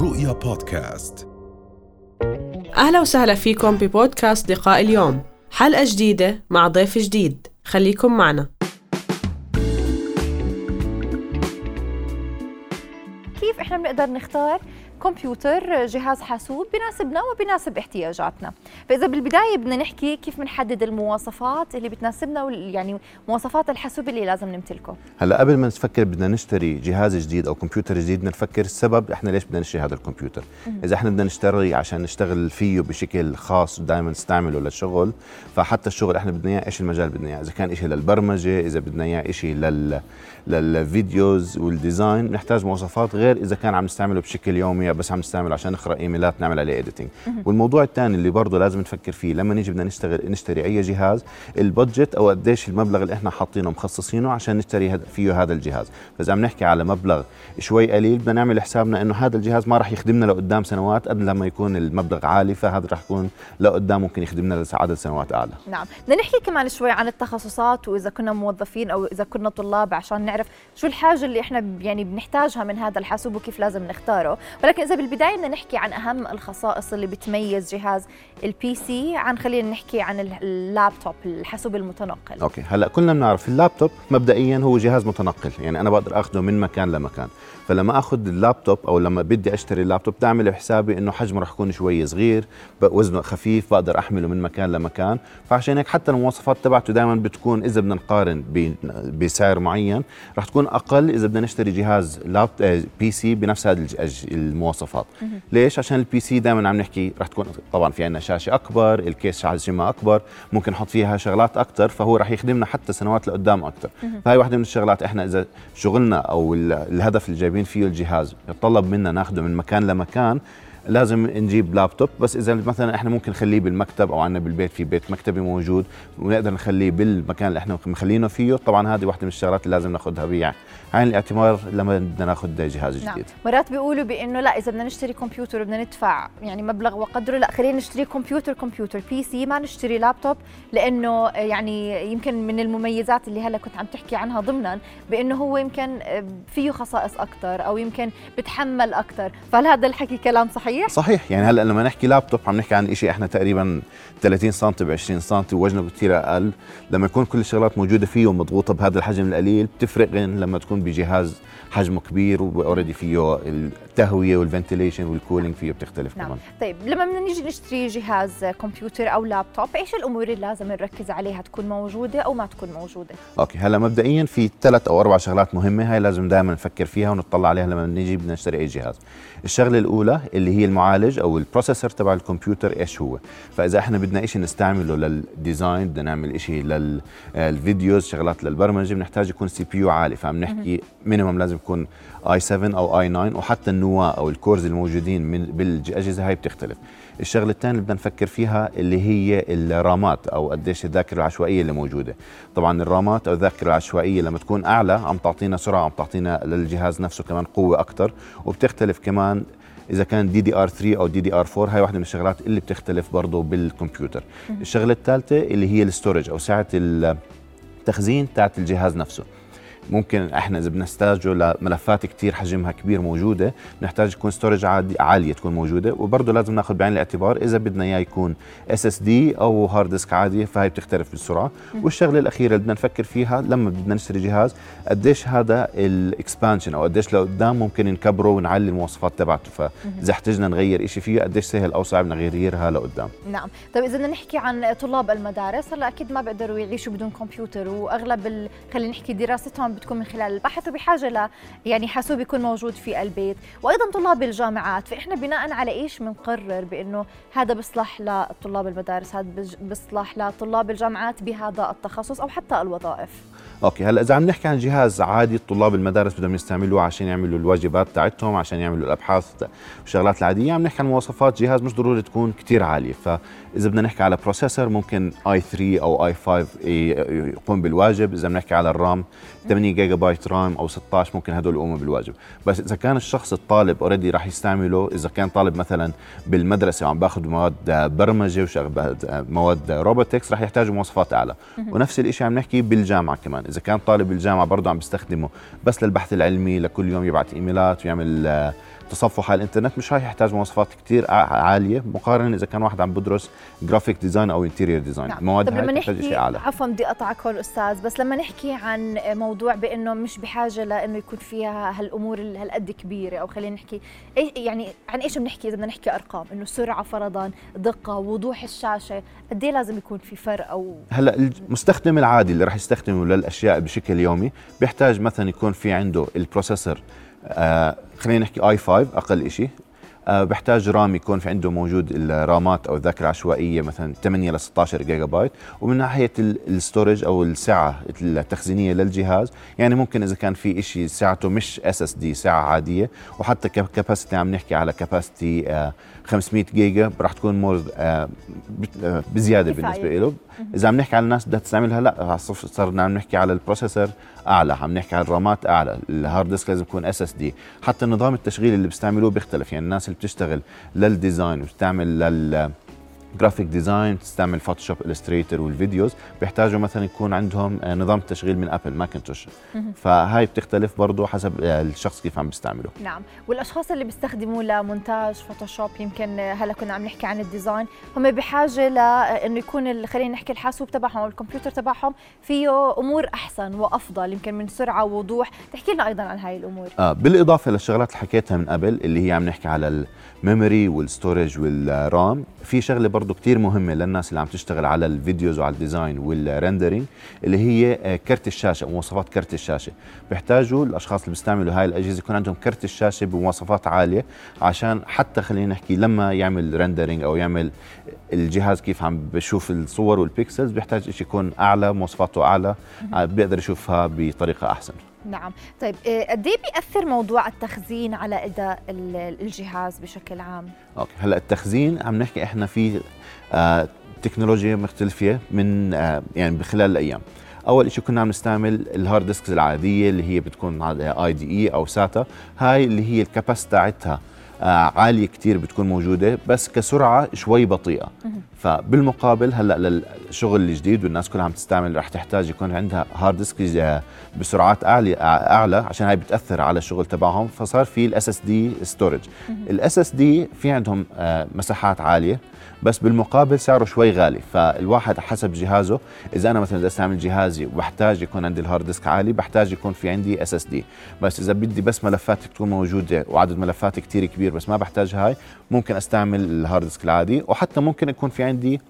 رؤيا بودكاست. أهلا وسهلا فيكم ببودكاست لقاء اليوم. حلقة جديدة مع ضيف جديد. خليكم معنا. كيف إحنا بنقدر نختار؟ كمبيوتر جهاز حاسوب بناسبنا وبناسب احتياجاتنا. فإذا بالبداية بدنا نحكي كيف بنحدد المواصفات اللي بتناسبنا يعني مواصفات الحاسوب اللي لازم نمتلكه. هلأ قبل ما نفكر بدنا نشتري جهاز جديد أو كمبيوتر جديد بدنا نفكر السبب إحنا ليش بدنا نشتري هذا الكمبيوتر. إذا إحنا بدنا نشتري عشان نشتغل فيه بشكل خاص ودائما نستعمله للشغل فحتى الشغل إحنا بدنا إياه إيش المجال بدنا إياه؟ إذا كان شيء للبرمجة إذا بدنا إياه شيء لل لل videos وال design نحتاج مواصفات غير إذا كان عم نستعمله بشكل يومي بس عم نستعمله عشان نقرأ إيميلات نعمل عليه editing والموضوع الثاني اللي برضه لازم نفكر فيه لما نيجي بدنا نشتغل نشتري أي جهاز البادجت أو قديش المبلغ اللي إحنا حاطينه مخصصينه عشان نشتري فيه هذا الجهاز. فاذا عم نحكي على مبلغ شوي قليل بدنا نعمل حسابنا إنه هذا الجهاز ما راح يخدمنا لقدام سنوات قد لما يكون المبلغ عالي فهذا راح يكون لقدام ممكن يخدمنا لعدد سنوات أعلى. نعم. بدنا نحكي كمان شوي عن التخصصات وإذا كنا موظفين أو إذا كنا طلاب عشان نعرف شو الحاجة اللي إحنا يعني بنحتاجها من هذا الحاسوب وكيف لازم نختاره. ولكن إذا بالبداية بدنا نحكي عن أهم الخصائص اللي بتميز جهاز ال PC عن خلينا نحكي عن ال- اللابتوب الحاسوب المتنقل. okay هلأ كلنا بنعرف اللابتوب مبدئيا هو جهاز متنقل يعني أنا بقدر اخذه من مكان لمكان. فلما اخذ اللابتوب أو لما بدي أشتري اللابتوب بعمل حسابي إنه حجمه رح يكون شوي صغير وزنه خفيف بقدر أحمله من مكان لمكان. فعشان هيك حتى المواصفات تبعته دائما بتكون إذا بدنا نقارن بسعر معين رح تكون أقل إذا بدنا نشتري جهاز لاب آه، PC بنفس الج- الج- المواصفات. ليش؟ عشان ال PC دائما عم نحكي رح تكون طبعا في عندنا شاشة أكبر ال case حجمها أكبر ممكن نحط فيها شغلات أكثر فهو رح يخدمنا حتى سنوات لقدام أكثر فهي واحدة من الشغلات إحنا إذا شغلنا أو ال- الهدف اللي جايبين فيه الجهاز يتطلب منا ناخده من مكان لمكان لازم نجيب لابتوب بس إذا مثلا إحنا ممكن نخليه بالمكتب أو عندنا بالبيت في بيت مكتبي موجود ونقدر نخليه بالمكان اللي إحنا مخلينه فيه. طبعا هذه واحدة من الشغلات اللي لازم ناخذها بعين الاعتبار لما بدنا ناخذ جهاز نعم. جديد. مرات بيقولوا بإنه لا إذا بدنا نشتري كمبيوتر بدنا ندفع يعني مبلغ وقدره لا خلينا نشتري كمبيوتر كمبيوتر PC ما نشتري لابتوب لأنه يعني يمكن من المميزات اللي هلا كنت عم تحكي عنها ضمنا بإنه هو يمكن فيه خصائص أكثر أو يمكن بتحمل أكثر فهل هذا الحكي كلام صحيح؟ صحيح؟ يعني هلا لما نحكي لابتوب عم نحكي عن شيء إحنا تقريبا 30 سم ب 20 سم ووزنه كثير أقل. لما يكون كل الشغلات موجودة فيه ومضغوطة بهذا الحجم القليل بتفرق غير لما تكون بجهاز حجمه كبير و already فيه التهوية وال ventilation وال cooling فيه بتختلف نعم. كمان. طيب لما بدنا نيجي نشتري جهاز كمبيوتر أو لابتوب إيش الأمور اللي لازم نركز عليها تكون موجودة أو ما تكون موجودة؟ okay هلا مبدئيا في ثلاث أو أربع شغلات مهمة هاي لازم دائما نفكر فيها ونطلع عليها لما نيجي بدنا نشتري أي جهاز. الشغلة الأولى اللي هي المعالج أو ال processor تبع الكمبيوتر إيش هو. فإذا إحنا بدنا شيء نستعمله لل design بدنا نعمل شيء لل videos شغلات للبرمجة بنحتاج يكون CPU عالي. فعم نحكي minimum لازم يكون i 7 أو i 9 وحتى النواة أو ال cores الموجودين من بالأجهزة هاي بتختلف. الشغلة الثانية اللي بدنا نفكر فيها اللي هي الرامات أو قديش الذاكرة العشوائية اللي موجودة. طبعا الرامات أو الذاكرة العشوائية لما تكون أعلى عم تعطينا سرعة عم تعطينا للجهاز نفسه كمان قوة أكثر وبتختلف كمان إذا كان DDR 3 أو DDR 4 هاي واحدة من الشغلات اللي بتختلف برضه بالكمبيوتر. الشغلة الثالثة اللي هي ال storage أو سعه التخزين تاعت الجهاز نفسه. ممكن إحنا اذا بنحتاجه لملفات كتير حجمها كبير موجودة بنحتاج يكون storage عالية تكون موجودة وبرضه لازم ناخذ بعين الاعتبار إذا بدنا إياه يكون SSD أو hard disk عادي فهي بتختلف بالسرعه والشغلة الأخيرة اللي بدنا نفكر فيها لما بدنا نشتري جهاز قديش هذا ال expansion أو قديش لقدام ممكن نكبره ونعلي المواصفات تبعته. فاذا احتجنا نغير شيء فيه قديش سهل أو صعب نغيرها لقدام. نعم. طيب إذا بدنا نحكي عن طلاب المدارس هلأ أكيد ما بيقدروا يعيشوا بدون كمبيوتر وأغلب. خلينا نحكي دراستهم بتكون من خلال البحث وبحاجة ل يعني حاسوب يكون موجود في البيت. وأيضا طلاب الجامعات فإحنا بناء على إيش بنقرر بإنه هذا بيصلح لطلاب المدارس هذا بيصلح لطلاب الجامعات بهذا التخصص أو حتى الوظائف. أوكي هلا إذا عم نحكي عن جهاز عادي طلاب المدارس بدهم يستعملوه عشان يعملوا الواجبات تاعتهم عشان يعملوا الأبحاث والشغلات العادية عم نحكي عن مواصفات جهاز مش ضروري تكون كتير عالية. فإذا بدنا نحكي على processor ممكن i 3 أو i 5 يقوم بالواجب. إذا بنحكي على ال RAM 8 جيجا بايت RAM أو 16 ممكن هدول يقوموا بالواجب. بس إذا كان الشخص الطالب already راح يستعمله إذا كان طالب مثلا بالمدرسة وعم باخذ مواد برمجة ومواد robotics راح يحتاجوا مواصفات أعلى. ونفس الشيء عم نحكي بالجامعة كمان. إذا كان طالب الجامعة برضه عم بيستخدمه بس للبحث العلمي لكل يوم يبعث إيميلات ويعمل آه، تصفح على الإنترنت مش راح يحتاج مواصفات كثير عالية. مقارنة إذا كان واحد عم بدرس graphic design أو interior design نعم. المواد بتحتاج شيء أعلى. عفوا بدي أقطعك هون أستاذ بس لما نحكي عن موضوع بإنه مش بحاجة لإنه يكون فيها هالأمور هالقد كبيرة أو خلينا نحكي يعني عن إيش بنحكي إذا بدنا نحكي أرقام؟ إنه سرعة فرضا دقة وضوح الشاشة قد إيه لازم يكون في فرق أو هلأ المستخدم العادي اللي راح يستخدمه للأشياء بشكل يومي بيحتاج مثلا يكون في عنده ال processor آه خلينا نحكي i 5 أقل شيء بحتاج RAM يكون في عنده موجود الرامات أو الذاكرة العشوائية مثلا 8 ل 16 جيجا بايت. ومن ناحية ال storage أو السعة التخزينية للجهاز يعني ممكن إذا كان في شيء سعته مش SSD سعه عادية وحتى capacity عم نحكي على capacity آه 500 جيجا راح تكون more آه، آه، بزيادة بالنسبة له إذا عم نحكي على الناس بدها تستعملها لا صرنا عم نحكي على ال processor أعلى عم نحكي على الرامات أعلى ال hard disk لازم يكون SSD حتى نظام التشغيل اللي بيستعملوه بيختلف يعني الناس بتشتغل لل design وبتعمل لل graphic design تستعمل Photoshop Illustrator وال videos. بيحتاجوا مثلا يكون عندهم آه، نظام تشغيل من Apple Macintosh فهاي بتختلف برضه حسب آه، الشخص كيف عم بيستعمله. نعم. والأشخاص اللي بيستخدموا لمونتاج Photoshop يمكن هلا كنا عم نحكي عن ال design. هم بحاجة لأنه يكون خلينا نحكي الحاسوب تبعهم أو الكمبيوتر تبعهم فيه أمور أحسن وأفضل يمكن من سرعة ووضوح. تحكي لنا أيضا عن هاي الأمور. آه بالإضافة للشغلات اللي حكيتها من قبل اللي هي عم نحكي على ال memory وال storage وال RAM في شغلة برضه كثير مهمه للناس اللي عم تشتغل على ال videos وعلى ال design وال rendering اللي هي آه، كرت الشاشة مواصفات كرت الشاشة. بيحتاجوا الأشخاص اللي بيستعملوا هاي الأجهزة يكون عندهم كرت الشاشة بمواصفات عالية عشان حتى خلينا نحكي لما يعمل rendering أو يعمل الجهاز كيف عم بشوف الصور وال pixels بيحتاج شيء يكون أعلى مواصفاته أعلى آه، بيقدر يشوفها بطريقة أحسن. نعم. طيب آه، قد إيه بيأثر موضوع التخزين على أداء الجهاز بشكل عام؟ okay هلأ التخزين عم نحكي إحنا في آه تكنولوجيا مختلفة من آه يعني بخلال الأيام. أول شيء كنا عم نستعمل ال hard disks العادية اللي هي بتكون IDE أو SATA هاي اللي هي ال capacity تاعتها آه عالية كثير بتكون موجودة بس كسرعة شوي بطيئة. فبالمقابل هلأ للشغل الجديد والناس كلها عم تستعمل رح تحتاج يكون عندها hard disk بسرعات أعلى أعلى عشان هاي بتأثر على الشغل تبعهم. فصار في ال SSD storage ال SSD في عندهم آه مساحات عالية بس بالمقابل سعره شوي غالي. فالواحد حسب جهازه إذا أنا مثلا بدي أستعمل جهازي وبحتاج يكون عندي ال hard disk عالي بحتاج يكون في عندي SSD بس إذا بدي بس ملفات تكون موجودة وعدد ملفات كثير كبير بس ما بحتاج هاي ممكن أستعمل ال hard disk العادي. وحتى ممكن يكون في عندي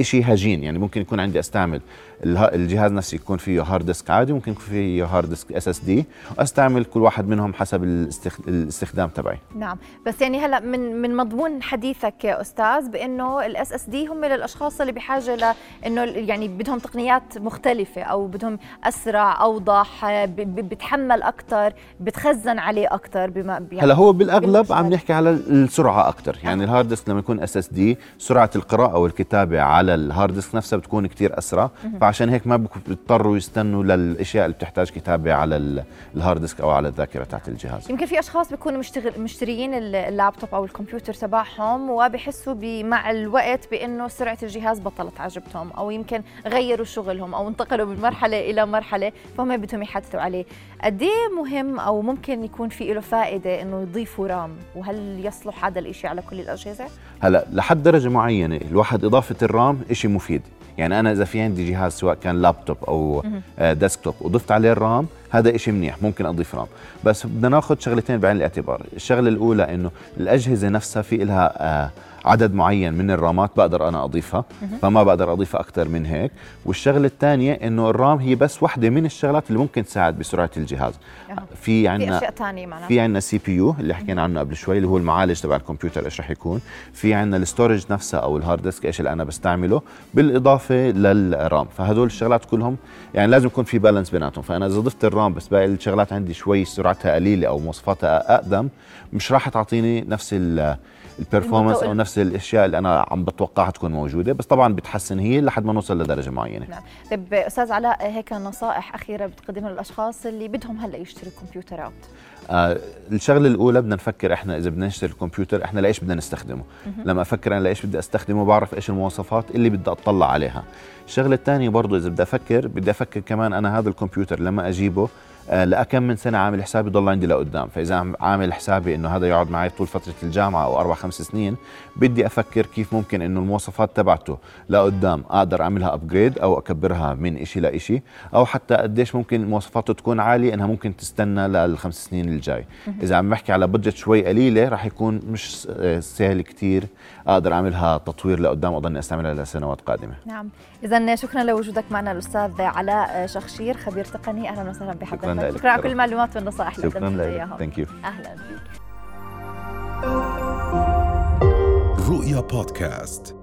شيء هجين. يعني ممكن يكون عندي أستعمل الجهاز نفسه يكون فيه hard disk عادي ممكن يكون فيه hard disk SSD واستعمل كل واحد منهم حسب الاستخدام تبعي. نعم. بس يعني هلا من من مضمون حديثك يا أستاذ بأنه ال SSD هم للأشخاص اللي بحاجة لأنه يعني بدهم تقنيات مختلفة أو بدهم أسرع أوضح بتحمل أكثر بتخزن عليه أكثر بما يعني هلا هو بالأغلب عم نحكي على السرعة أكثر يعني آه. ال hard disk لما يكون SSD سرعة القراءة والكتابة على ال hard disk نفسها بتكون كثير أسرع. فعشان هيك ما بيضطروا يستنوا للأشياء اللي بتحتاج كتابة على ال hard disk أو على الذاكرة تاعت الجهاز. يمكن في أشخاص بيكونوا مشتغل مشتريين اللابتوب أو الكمبيوتر تبعهم وبحسوا مع الوقت بإنه سرعة الجهاز بطلت عجبتهم أو يمكن غيروا شغلهم أو انتقلوا من مرحلة إلى مرحلة فهم بدهم يحدثوا عليه. قد إيه مهم أو ممكن يكون في له فائدة إنه يضيفوا RAM؟ وهل يصلح هذا الشيء على كل الأجهزة؟ هلا لحد درجة معينة الواحد إضافة ال RAM شيء مفيد. يعني أنا إذا في عندي جهاز سواء كان لابتوب أو desktop آه، وضفت عليه ال RAM هذا شيء منيح ممكن أضيف RAM بس بدنا ناخذ شغلتين بعين الاعتبار. الشغلة الأولى إنه الأجهزة نفسها في لها عدد معين من الرامات بقدر أنا أضيفها فما بقدر أضيفها أكثر من هيك. والشغلة الثانية إنه ال RAM هي بس وحدة من الشغلات اللي ممكن تساعد بسرعة الجهاز. في عندنا في أشياء ثانية معناها في عندنا CPU اللي حكينا عنه قبل شوي اللي هو المعالج تبع الكمبيوتر إيش رح يكون. في عندنا ال storage نفسها أو ال hard disk إيش اللي أنا بستعمله بالإضافة للرام. فهدول الشغلات كلهم يعني لازم يكون في بالانس بيناتهم. فأنا إذا ضفت الرام بس باقي الشغلات عندي شوي سرعتها قليلة أو مواصفاتها أقدم. مش راح تعطيني نفس البرفورمانس أو نفس الأشياء اللي أنا عم بتوقعها تكون موجودة بس طبعا بتحسن هي لحد ما نوصل لدرجة معينة. نعم. طيب أستاذ علاء هيك نصائح أخيرة بتقدمها للأشخاص اللي بدهم هلأ يشتروا كمبيوترات. آه الشغلة الأولى بدنا نفكر إحنا إذا بدنا نشتري الكمبيوتر إحنا لإيش بدنا نستخدمه؟ لما أفكر أنا لإيش بدي أستخدمه بعرف إيش المواصفات اللي بدي أطلع عليها. الشغلة الثانية برضه إذا بدي أفكر بدي أفكر كمان أنا هذا الكمبيوتر لما أجيبه لأكم من سنة عامل حسابي ضل عندي لقدام. فإذا عامل حسابي إنه هذا يقعد معي طول فترة الجامعة أو أربع خمس سنين بدي أفكر كيف ممكن إنه المواصفات تبعته لقدام أقدر أعملها أبجريد أو أكبرها من إشي لإشي أو حتى قديش ممكن مواصفاته تكون عالية إنها ممكن تستنى للخمس سنين الجاي. إذا عم بحكي على budget شوي قليلة راح يكون مش آه، سهل كتير أقدر أعملها تطوير لقدام وأضلني أستعملها لسنوات قادمة. نعم. اذا شكرا لوجودك معنا الأستاذ علاء شخشير خبير تقني. أهلا وسهلا بحضرتك. شكراً لك. شكرا على كل المعلومات والنصائح اللي شكرا لك. إياها. thank you أهلا. فيك رؤيا بودكاست.